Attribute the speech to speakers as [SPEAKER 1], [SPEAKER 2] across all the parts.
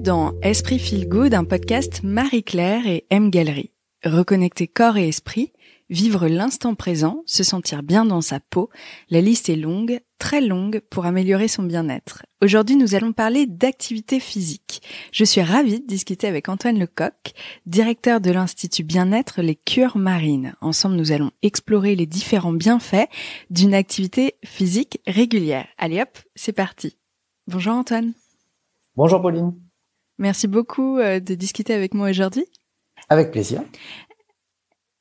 [SPEAKER 1] dans Esprit Feel Good, un podcast Marie-Claire et M Galerie. Reconnecter corps et esprit, vivre l'instant présent, se sentir bien dans sa peau, la liste est longue, très longue pour améliorer son bien-être. Aujourd'hui, nous allons parler d'activité physique. Je suis ravie de discuter avec Antoine Lecoq, directeur de l'Institut Bien-être Les Cures Marines. Ensemble, nous allons explorer les différents bienfaits d'une activité physique régulière. Allez hop, c'est parti. Bonjour Antoine.
[SPEAKER 2] Bonjour Pauline.
[SPEAKER 1] Merci beaucoup euh, de discuter avec moi aujourd'hui.
[SPEAKER 2] Avec plaisir.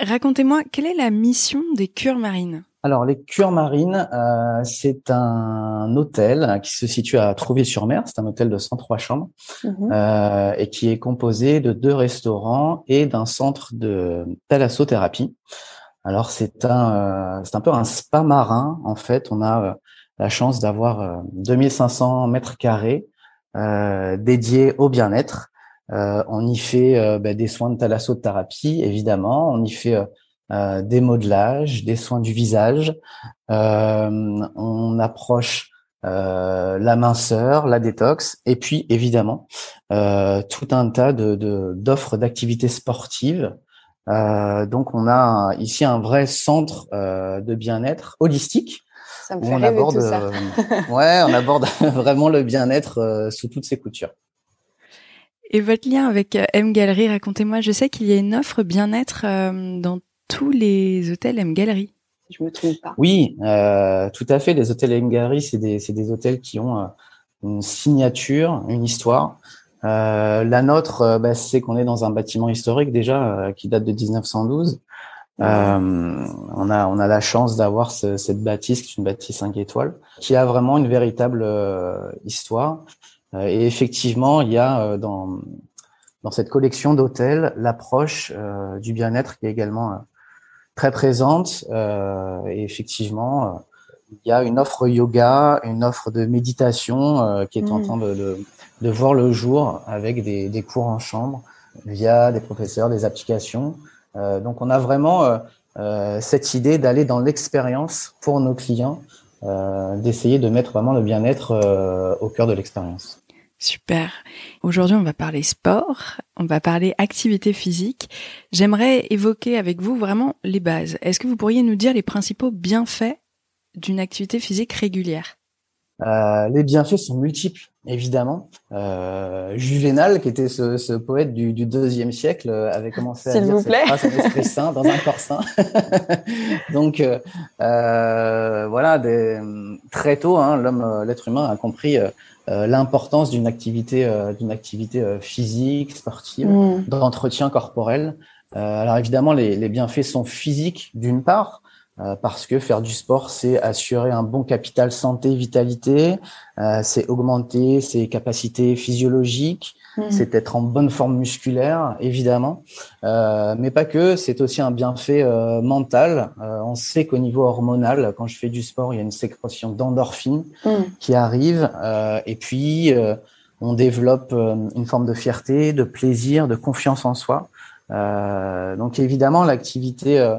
[SPEAKER 1] Racontez-moi, quelle est la mission des cures marines?
[SPEAKER 2] Alors, les cures marines, euh, c'est un hôtel qui se situe à Trouville-sur-Mer. C'est un hôtel de 103 chambres mhm. euh, et qui est composé de deux restaurants et d'un centre de thalassothérapie. Alors, c'est un, c'est un peu un spa marin. En fait, on a la chance d'avoir 2500 mètres carrés euh, dédiés au bien-être. Euh, on y fait euh, ben, des soins de thalassothérapie, évidemment. On y fait des modelages, des soins du visage. on approche la minceur, la détox, et puis évidemment tout un tas de d'offres d'activités sportives. donc on a ici un vrai centre de bien-être holistique
[SPEAKER 3] ça me fait on aborde, tout ça. Euh,
[SPEAKER 2] ouais, on aborde vraiment le bien-être euh, sous toutes ses coutures.
[SPEAKER 1] Et votre lien avec euh, M Gallery, racontez-moi. Je sais qu'il y a une offre bien-être dans tous les hôtels M Gallery.
[SPEAKER 3] Je me trompe pas.
[SPEAKER 2] Oui, euh, tout à fait. Les hôtels M Gallery, c'est des, des, hôtels qui ont une signature, une histoire. Euh, la nôtre, bah, c'est qu'on est dans un bâtiment historique déjà qui date de 1912. Euh, on a on a la chance d'avoir cette bâtisse qui est une bâtisse 5 étoiles qui a vraiment une véritable euh, histoire. Euh, et effectivement il y a euh, dans dans cette collection d'hôtels l'approche du bien-être qui est également très présente. Et effectivement il y a une offre yoga une offre de méditation qui est en mmh. train de, de, de voir le jour avec des, des cours en chambre via des professeurs des applications. euh, donc on a vraiment euh, euh, cette idée d'aller dans l'expérience pour nos clients, d'essayer de mettre vraiment le bien-être au cœur de l'expérience.
[SPEAKER 1] Super. Aujourd'hui, on va parler sport, on va parler activité physique. J'aimerais évoquer avec vous vraiment les bases. Est-ce que vous pourriez nous dire les principaux bienfaits d'une activité physique régulière?
[SPEAKER 2] Euh, les bienfaits sont multiples, évidemment. Euh, Juvénal, qui était ce, ce poète du, du, deuxième siècle, euh, avait commencé à dire cette phrase, un esprit sain dans un corps sain. Donc euh, euh, voilà, des, très tôt, hein, l'homme, l'être humain a compris l'importance d'une activité, d'une activité physique, sportive, mm. d'entretien corporel. alors évidemment, les, les bienfaits sont physiques d'une part, euh, parce que faire du sport, c'est assurer un bon capital santé, vitalité, euh, c'est augmenter ses capacités physiologiques, mmh. c'est être en bonne forme musculaire, évidemment, euh, mais pas que, c'est aussi un bienfait euh, mental. Euh, on sait qu'au niveau hormonal, quand je fais du sport, il y a une sécrétion d'endorphine mmh. qui arrive, et puis on développe une forme de fierté, de plaisir, de confiance en soi. donc évidemment, l'activité euh,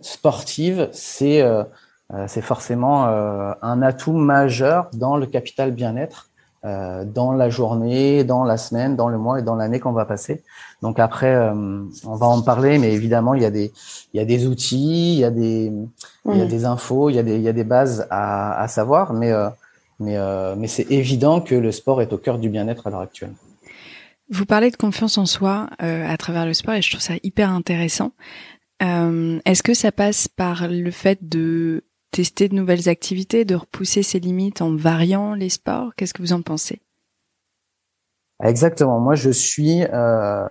[SPEAKER 2] sportive, c'est euh, euh, c'est forcément un atout majeur dans le capital bien-être euh, dans la journée, dans la semaine, dans le mois et dans l'année qu'on va passer. Donc après, euh, on va en parler, mais évidemment, il y a des, il y a des outils, il y a des, il y a des infos, il y a des, il y a des bases à, à savoir, mais, euh, mais, mais c'est évident que le sport est au cœur du bien-être à l'heure actuelle.
[SPEAKER 1] Vous parlez de confiance en soi à travers le sport et je trouve ça hyper intéressant. Euh, Est-ce que ça passe par le fait de tester de nouvelles activités, de repousser ses limites en variant les sports? Qu'est-ce que vous en pensez?
[SPEAKER 2] Exactement. Moi, je suis, euh,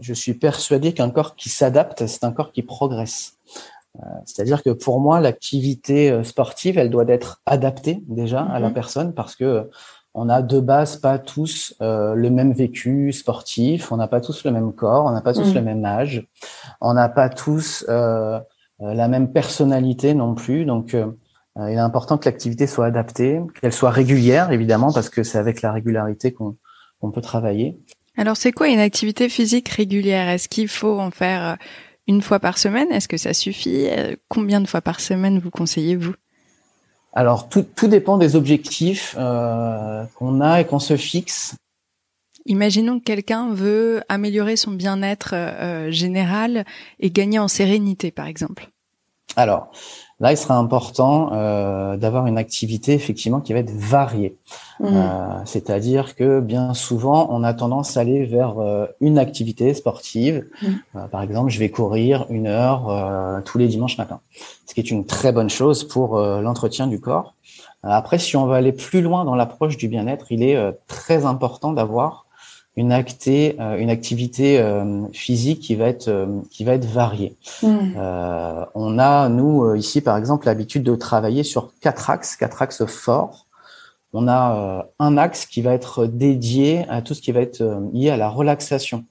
[SPEAKER 2] je suis persuadé qu'un corps qui s'adapte, c'est un corps qui progresse. Euh, C'est-à-dire que pour moi, l'activité sportive, elle doit être adaptée déjà à la mhm. personne parce que on n'a de base pas tous euh, le même vécu sportif, on n'a pas tous le même corps, on n'a pas tous mm. le même âge, on n'a pas tous euh, euh, la même personnalité non plus. Donc, il est important que l'activité soit adaptée, qu'elle soit régulière, évidemment, parce que c'est avec la régularité qu'on peut travailler.
[SPEAKER 1] Alors, c'est quoi une activité physique régulière? Est-ce qu'il faut en faire une fois par semaine? Est-ce que ça suffit? Combien de fois par semaine vous conseillez-vous?
[SPEAKER 2] Alors, tout, tout, dépend des objectifs euh, qu'on a et qu'on se fixe.
[SPEAKER 1] Imaginons que quelqu'un veut améliorer son bien-être général et gagner en sérénité, par exemple.
[SPEAKER 2] Alors, Là, il sera important euh, d'avoir une activité effectivement qui va être variée. Mmh. Euh, c'est-à-dire que bien souvent, on a tendance à aller vers euh, une activité sportive. Mmh. par exemple, je vais courir une heure tous les dimanches matins, ce qui est une très bonne chose pour l'entretien du corps. Après, si on veut aller plus loin dans l'approche du bien-être, il est très important d'avoir une, acté, euh, une activité euh, physique qui va être euh, qui va être variée. Hmm. on a nous ici par exemple l'habitude de travailler sur quatre axes, quatre axes forts. On a un axe qui va être dédié à tout ce qui va être lié à la relaxation.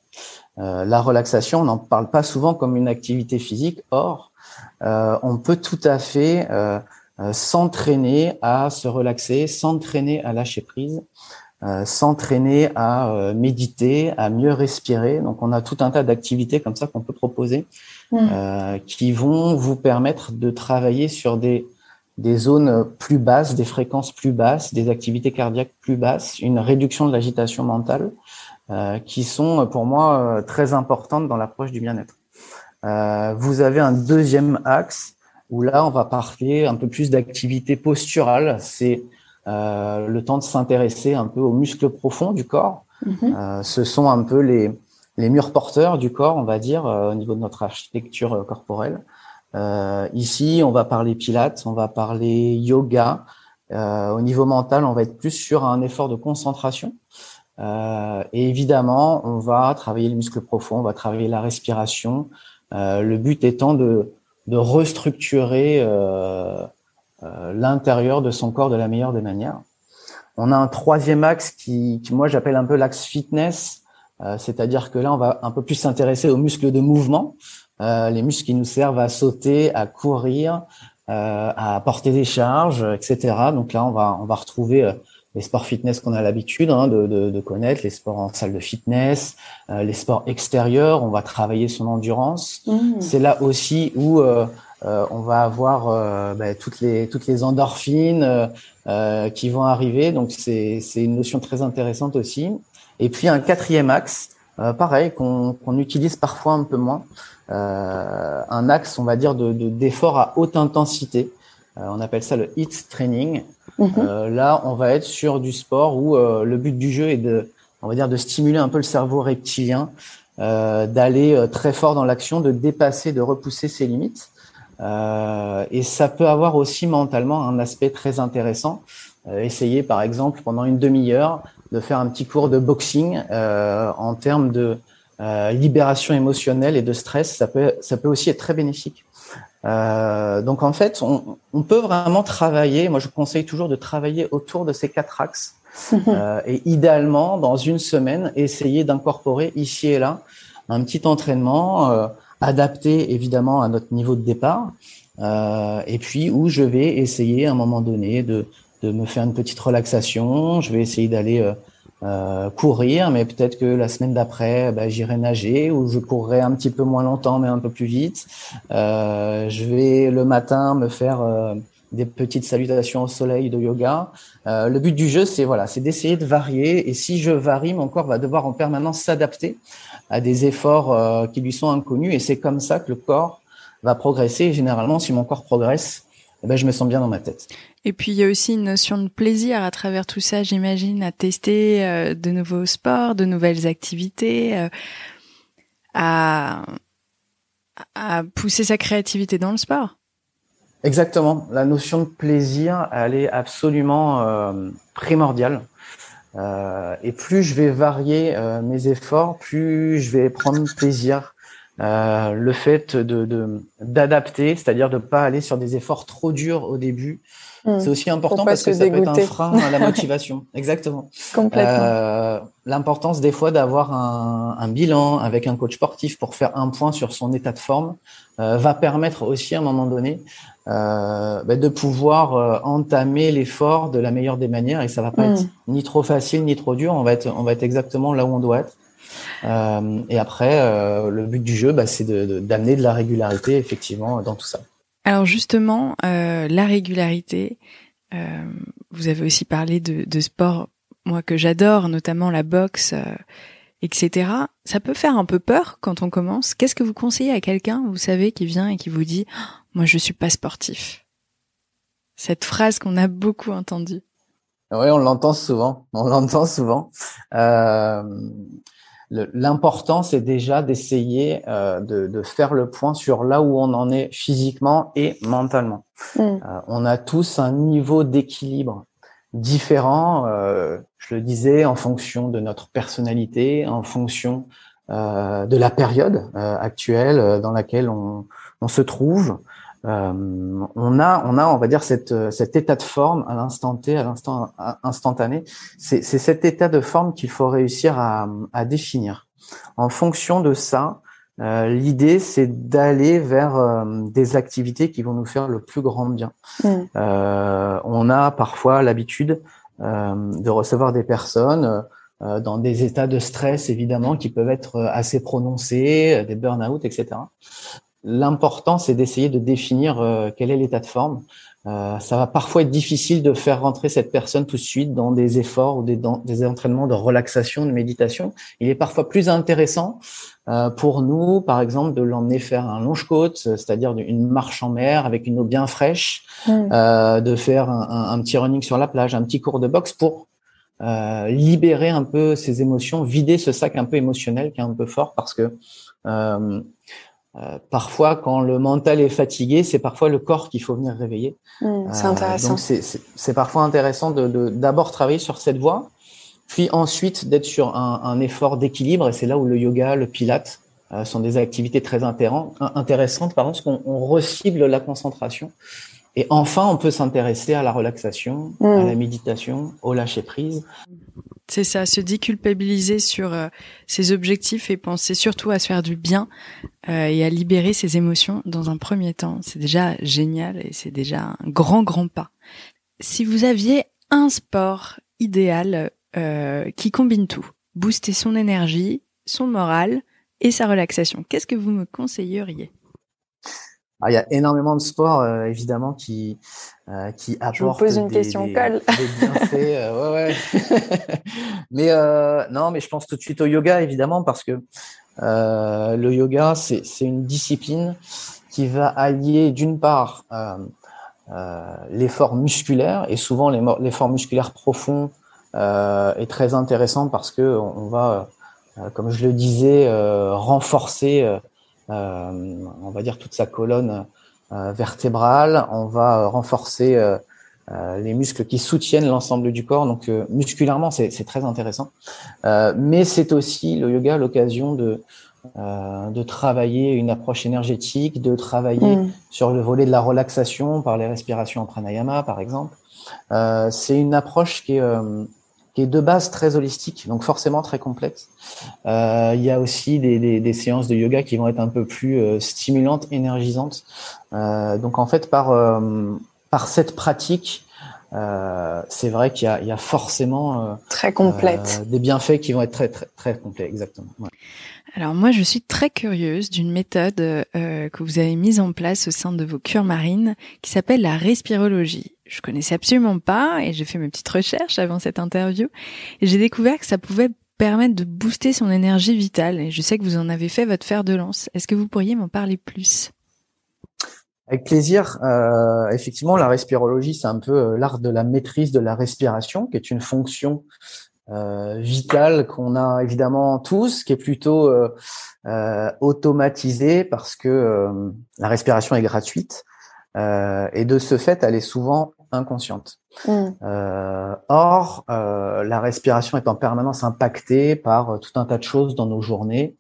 [SPEAKER 2] la relaxation, on n'en parle pas souvent comme une activité physique. Or, on peut tout à fait s'entraîner à se relaxer, s'entraîner à lâcher prise, euh, s'entraîner à euh, méditer, à mieux respirer. Donc, on a tout un tas d'activités comme ça qu'on peut proposer mmh. euh, qui vont vous permettre de travailler sur des, des zones plus basses, des fréquences plus basses, des activités cardiaques plus basses, une réduction de l'agitation mentale, qui sont pour moi très importantes dans l'approche du bien-être. vous avez un deuxième axe où là, on va parler un peu plus d'activité posturale. C'est euh, le temps de s'intéresser un peu aux muscles profonds du corps. Mhm. Euh, ce sont un peu les, les murs porteurs du corps, on va dire, euh, au niveau de notre architecture corporelle. ici, on va parler pilates, on va parler yoga. au niveau mental, on va être plus sur un effort de concentration. et évidemment, on va travailler les muscles profonds, on va travailler la respiration. le but étant de, de restructurer euh, l'intérieur de son corps de la meilleure des manières. On a un troisième axe qui, qui moi j'appelle un peu l'axe fitness, euh, c'est-à-dire que là on va un peu plus s'intéresser aux muscles de mouvement, euh, les muscles qui nous servent à sauter, à courir, à porter des charges, etc. Donc là on va on va retrouver les sports fitness qu'on a l'habitude hein, de, de, de, connaître, les sports en salle de fitness, les sports extérieurs, on va travailler son endurance. Mmh. C'est là aussi où euh, on va avoir euh, bah, toutes les toutes les endorphines euh, qui vont arriver. Donc c'est c'est une notion très intéressante aussi. Et puis un quatrième axe, pareil qu'on qu'on utilise parfois un peu moins, un axe on va dire de d'effort à haute intensité. on appelle ça le HIT training. Mhm. là, on va être sur du sport où le but du jeu est de, on va dire, de stimuler un peu le cerveau reptilien, d'aller très fort dans l'action, de dépasser, de repousser ses limites. Euh, et ça peut avoir aussi mentalement un aspect très intéressant. Euh, essayer par exemple pendant une demi-heure de faire un petit cours de boxing euh, en termes de libération émotionnelle et de stress, ça peut, ça peut aussi être très bénéfique. Euh, donc en fait, on, on, peut vraiment travailler. Moi, je conseille toujours de travailler autour de ces quatre axes euh, et idéalement dans une semaine, essayer d'incorporer ici et là un petit entraînement. Adapté évidemment à notre niveau de départ, euh, et puis où je vais essayer à un moment donné de, de me faire une petite relaxation, je vais essayer d'aller euh, euh courir, mais peut-être que la semaine d'après, bah, j'irai nager ou je courrai un petit peu moins longtemps, mais un peu plus vite. Euh, je vais le matin me faire euh, des petites salutations au soleil de yoga. Euh, le but du jeu, c'est voilà, c'est d'essayer de varier. Et si je varie, mon corps va devoir en permanence s'adapter à des efforts euh, qui lui sont inconnus. Et c'est comme ça que le corps va progresser. Et généralement, si mon corps progresse, eh ben, je me sens bien dans ma tête.
[SPEAKER 1] Et puis il y a aussi une notion de plaisir à travers tout ça, j'imagine, à tester euh, de nouveaux sports, de nouvelles activités, euh, à, à pousser sa créativité dans le sport.
[SPEAKER 2] Exactement. La notion de plaisir, elle est absolument primordiale. Euh, et plus je vais varier euh, mes efforts, plus je vais prendre plaisir. Euh, le fait de d'adapter, c'est-à-dire de pas aller sur des efforts trop durs au début, hmm. c'est aussi important parce que ça peut être un frein à la motivation. Exactement.
[SPEAKER 3] Complètement. Euh,
[SPEAKER 2] L'importance des fois d'avoir un, un, bilan avec un coach sportif pour faire un point sur son état de forme euh, va permettre aussi à un moment donné euh, bah, de pouvoir euh, entamer l'effort de la meilleure des manières et ça va pas mm. être ni trop facile ni trop dur. On va être, on va être exactement là où on doit être. Euh, et après, euh, le but du jeu, bah, c'est d'amener de, de, la régularité effectivement dans tout ça.
[SPEAKER 1] Alors justement, la régularité. vous avez aussi parlé de, de sport moi que j'adore, notamment la boxe, etc. Ça peut faire un peu peur quand on commence. Qu'est-ce que vous conseillez à quelqu'un, vous savez, qui vient et qui vous dit oh, "Moi, je suis pas sportif?" Cette phrase qu'on a beaucoup entendue.
[SPEAKER 2] Oui, on l'entend souvent. On l'entend souvent. Euh, L'important, c'est déjà d'essayer euh, de, de, faire le point sur là où on en est physiquement et mentalement. Mm. Euh, on a tous un niveau d'équilibre différent, euh, je le disais, en fonction de notre personnalité, en fonction euh, de la période euh, actuelle dans laquelle on, on se trouve. Euh, on a, on a, on va dire cette, cet état de forme à l'instant T, à l'instant instantané. C'est cet état de forme qu'il faut réussir à, à, définir. En fonction de ça, euh, l'idée c'est d'aller vers euh, des activités qui vont nous faire le plus grand bien. Mm. On a parfois l'habitude de recevoir des personnes dans des états de stress évidemment qui peuvent être assez prononcés, des burn-out, etc l'important, c'est d'essayer de définir euh, quel est l'état de forme. Euh, ça va parfois être difficile de faire rentrer cette personne tout de suite dans des efforts ou des, des entraînements de relaxation, de méditation. Il est parfois plus intéressant euh, pour nous, par exemple, de l'emmener faire un longe-côte, c'est-à-dire une marche en mer avec une eau bien fraîche, mmh. de faire un, un, petit running sur la plage, un petit cours de boxe pour libérer un peu ses émotions, vider ce sac un peu émotionnel qui est un peu fort parce que euh, parfois, quand le mental est fatigué, c'est parfois le corps qu'il faut venir réveiller.
[SPEAKER 3] Mmh, c'est euh, intéressant. donc,
[SPEAKER 2] c'est parfois intéressant de d'abord travailler sur cette voie, puis ensuite d'être sur un, un effort d'équilibre. Et c'est là où le yoga, le pilate euh, sont des activités très intéressantes, pardon, parce qu'on recible la concentration. Et enfin, on peut s'intéresser à la relaxation, à mmh. la méditation, au lâcher prise.
[SPEAKER 1] C'est ça, se déculpabiliser sur euh, ses objectifs et penser surtout à se faire du bien euh, et à libérer ses émotions dans un premier temps. C'est déjà génial et c'est déjà un grand, grand pas. Si vous aviez un sport idéal euh, qui combine tout, booster son énergie, son moral et sa relaxation, qu'est-ce que vous me conseilleriez?
[SPEAKER 2] Ah, il y a énormément de sports, euh, évidemment, qui, euh, qui apportent. Je vous
[SPEAKER 3] pose une question
[SPEAKER 2] des,
[SPEAKER 3] colle.
[SPEAKER 2] Des bienfaits. Euh, ouais, ouais. mais euh, non, mais je pense tout de suite au yoga, évidemment, parce que le yoga, c'est une discipline qui va allier, d'une part, l'effort musculaire, et souvent l'effort musculaire profond est très intéressant parce que on va, comme je le disais, renforcer on va dire toute sa colonne euh, vertébrale. On va euh, renforcer les muscles qui soutiennent l'ensemble du corps. Donc musculairement, c'est très intéressant. mais c'est aussi le yoga l'occasion de de travailler une approche énergétique, de travailler mm. sur le volet de la relaxation par les respirations en pranayama, par exemple. c'est une approche qui est qui est de base très holistique, donc forcément très complexe. Euh, il y a aussi des, des, des, séances de yoga qui vont être un peu plus euh, stimulantes, énergisantes. Euh, donc en fait, par, euh, par cette pratique, euh, c'est vrai qu'il y, y a, forcément
[SPEAKER 3] très complète
[SPEAKER 2] des bienfaits qui vont être très très très complets, exactement.
[SPEAKER 1] Alors moi, je suis très curieuse d'une méthode euh, que vous avez mise en place au sein de vos cures marines qui s'appelle la respirologie. Je connaissais absolument pas et j'ai fait mes petites recherches avant cette interview et j'ai découvert que ça pouvait permettre de booster son énergie vitale et je sais que vous en avez fait votre fer de lance. Est-ce que vous pourriez m'en parler plus?
[SPEAKER 2] Avec plaisir. Euh, effectivement, la respirologie, c'est un peu euh, l'art de la maîtrise de la respiration, qui est une fonction euh, vital qu'on a évidemment tous, qui est plutôt euh, euh, automatisé parce que la respiration est gratuite et de ce fait, elle est souvent inconsciente. Mm. or, la respiration est en permanence impactée par tout un tas de choses dans nos journées.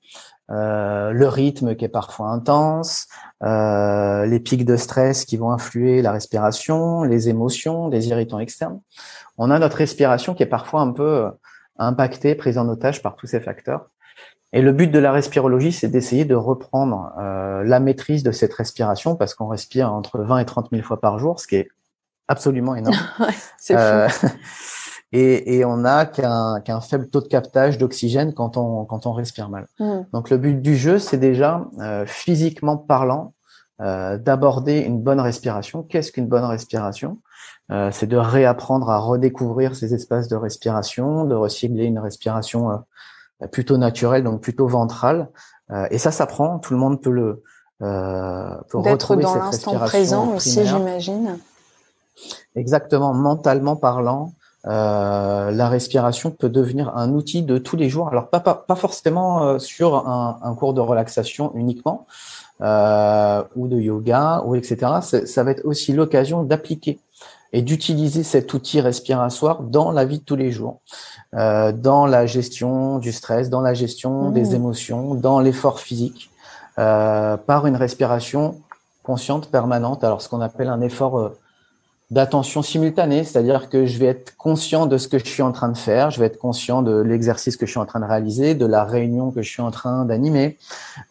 [SPEAKER 2] le rythme qui est parfois intense, les pics de stress qui vont influer la respiration, les émotions, les irritants externes on a notre respiration qui est parfois un peu euh, impactée, prise en otage par tous ces facteurs. Et le but de la respirologie, c'est d'essayer de reprendre euh, la maîtrise de cette respiration parce qu'on respire entre 20 et 30 000 fois par jour, ce qui est absolument énorme.
[SPEAKER 3] euh,
[SPEAKER 2] et, et, on n'a qu'un faible taux de captage d'oxygène quand on, quand on respire mal. Mm. Donc le but du jeu, c'est déjà, physiquement parlant, d'aborder une bonne respiration. Qu'est-ce qu'une bonne respiration? C'est de réapprendre à redécouvrir ces espaces de respiration, de recibler une respiration plutôt naturelle, donc plutôt ventrale. et ça s'apprend, tout le monde peut le
[SPEAKER 3] euh, D'être dans l'instant présent aussi, j'imagine.
[SPEAKER 2] Exactement, mentalement parlant, euh, la respiration peut devenir un outil de tous les jours. Alors pas pas, pas forcément euh, sur un, un, cours de relaxation uniquement euh, ou de yoga ou etc. Ça va être aussi l'occasion d'appliquer et d'utiliser cet outil respiratoire dans la vie de tous les jours, euh, dans la gestion du stress, dans la gestion des mmh. émotions, dans l'effort physique. Euh, par une respiration consciente permanente. Alors, ce qu'on appelle un effort euh, d'attention simultanée, c'est-à-dire que je vais être conscient de ce que je suis en train de faire, je vais être conscient de l'exercice que je suis en train de réaliser, de la réunion que je suis en train d'animer,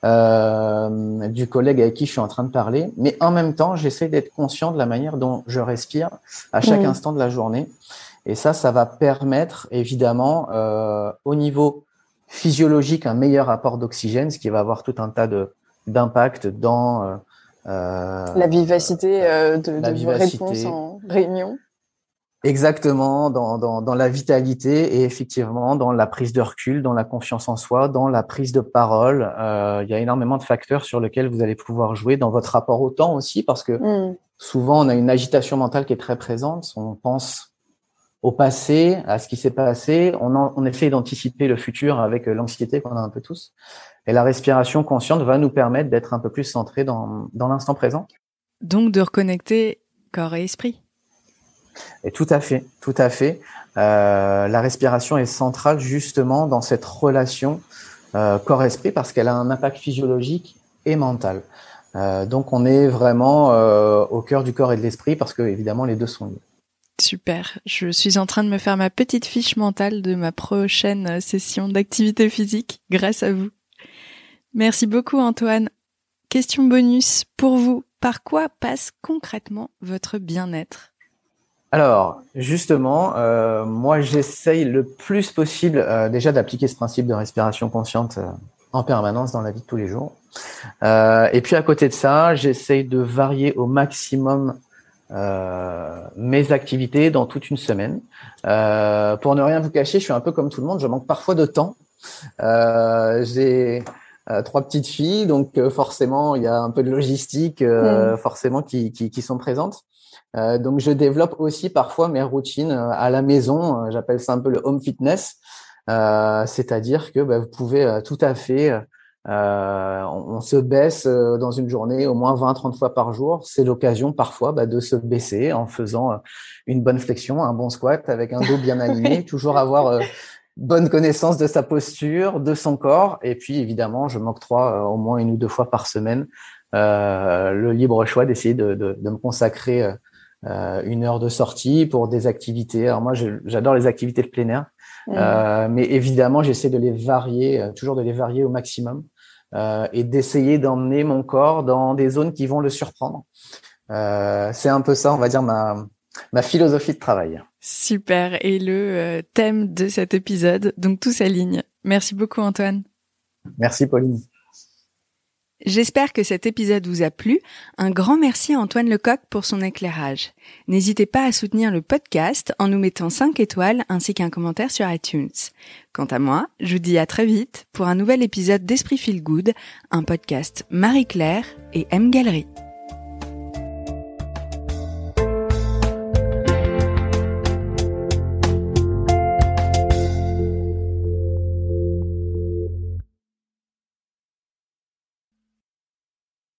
[SPEAKER 2] euh, du collègue avec qui je suis en train de parler, mais en même temps, j'essaie d'être conscient de la manière dont je respire à chaque instant de la journée. Et ça, ça va permettre évidemment euh, au niveau physiologique un meilleur apport d'oxygène, ce qui va avoir tout un tas de d'impact dans euh
[SPEAKER 3] la vivacité euh, de, vos réponses en réunion.
[SPEAKER 2] Exactement, dans, dans, dans, la vitalité et effectivement dans la prise de recul, dans la confiance en soi, dans la prise de parole. Euh, il y a énormément de facteurs sur lesquels vous allez pouvoir jouer dans votre rapport au temps aussi, parce que mm. souvent on a une agitation mentale qui est très présente. On pense au passé, à ce qui s'est passé. On, on essaie d'anticiper le futur avec l'anxiété qu'on a un peu tous. Et la respiration consciente va nous permettre d'être un peu plus centré dans, dans l'instant présent.
[SPEAKER 1] Donc de reconnecter corps et esprit.
[SPEAKER 2] Et tout à fait, tout à fait. Euh, la respiration est centrale justement dans cette relation euh, corps-esprit parce qu'elle a un impact physiologique et mental. Euh, donc on est vraiment au cœur du corps et de l'esprit parce que évidemment les deux sont liés.
[SPEAKER 1] Super. Je suis en train de me faire ma petite fiche mentale de ma prochaine session d'activité physique grâce à vous. Merci beaucoup Antoine. Question bonus pour vous. Par quoi passe concrètement votre bien-être?
[SPEAKER 2] Alors, justement, euh, moi, j'essaye le plus possible euh, déjà d'appliquer ce principe de respiration consciente euh, en permanence dans la vie de tous les jours. et puis à côté de ça, j'essaye de varier au maximum mes activités dans toute une semaine. Pour ne rien vous cacher, je suis un peu comme tout le monde, je manque parfois de temps. Euh, trois petites filles, donc forcément il y a un peu de logistique, mm. forcément qui, qui, qui, sont présentes. donc je développe aussi parfois mes routines à la maison. J'appelle ça un peu le home fitness, c'est-à-dire que bah, vous pouvez tout à fait euh, on, se baisse euh, dans une journée au moins 20-30 fois par jour. C'est l'occasion parfois bah, de se baisser en faisant euh, une bonne flexion, un bon squat avec un dos bien aligné, toujours avoir bonne connaissance de sa posture, de son corps. Et puis évidemment, je m'octroie au moins une ou deux fois par semaine le libre choix d'essayer de, de, de, me consacrer une heure de sortie pour des activités. Alors moi, j'adore les activités de plein air. Mmh. mais évidemment, j'essaie de les varier, toujours de les varier au maximum euh, et d'essayer d'emmener mon corps dans des zones qui vont le surprendre. Euh, c'est un peu ça, on va dire, ma, ma philosophie de travail.
[SPEAKER 1] Super. Et le euh, thème de cet épisode, donc tout s'aligne. Merci beaucoup, Antoine.
[SPEAKER 2] Merci, Pauline.
[SPEAKER 1] J'espère que cet épisode vous a plu. Un grand merci à Antoine Lecoq pour son éclairage. N'hésitez pas à soutenir le podcast en nous mettant 5 étoiles ainsi qu'un commentaire sur iTunes. Quant à moi, je vous dis à très vite pour un nouvel épisode d'Esprit Feel Good, un podcast Marie-Claire et M Galerie.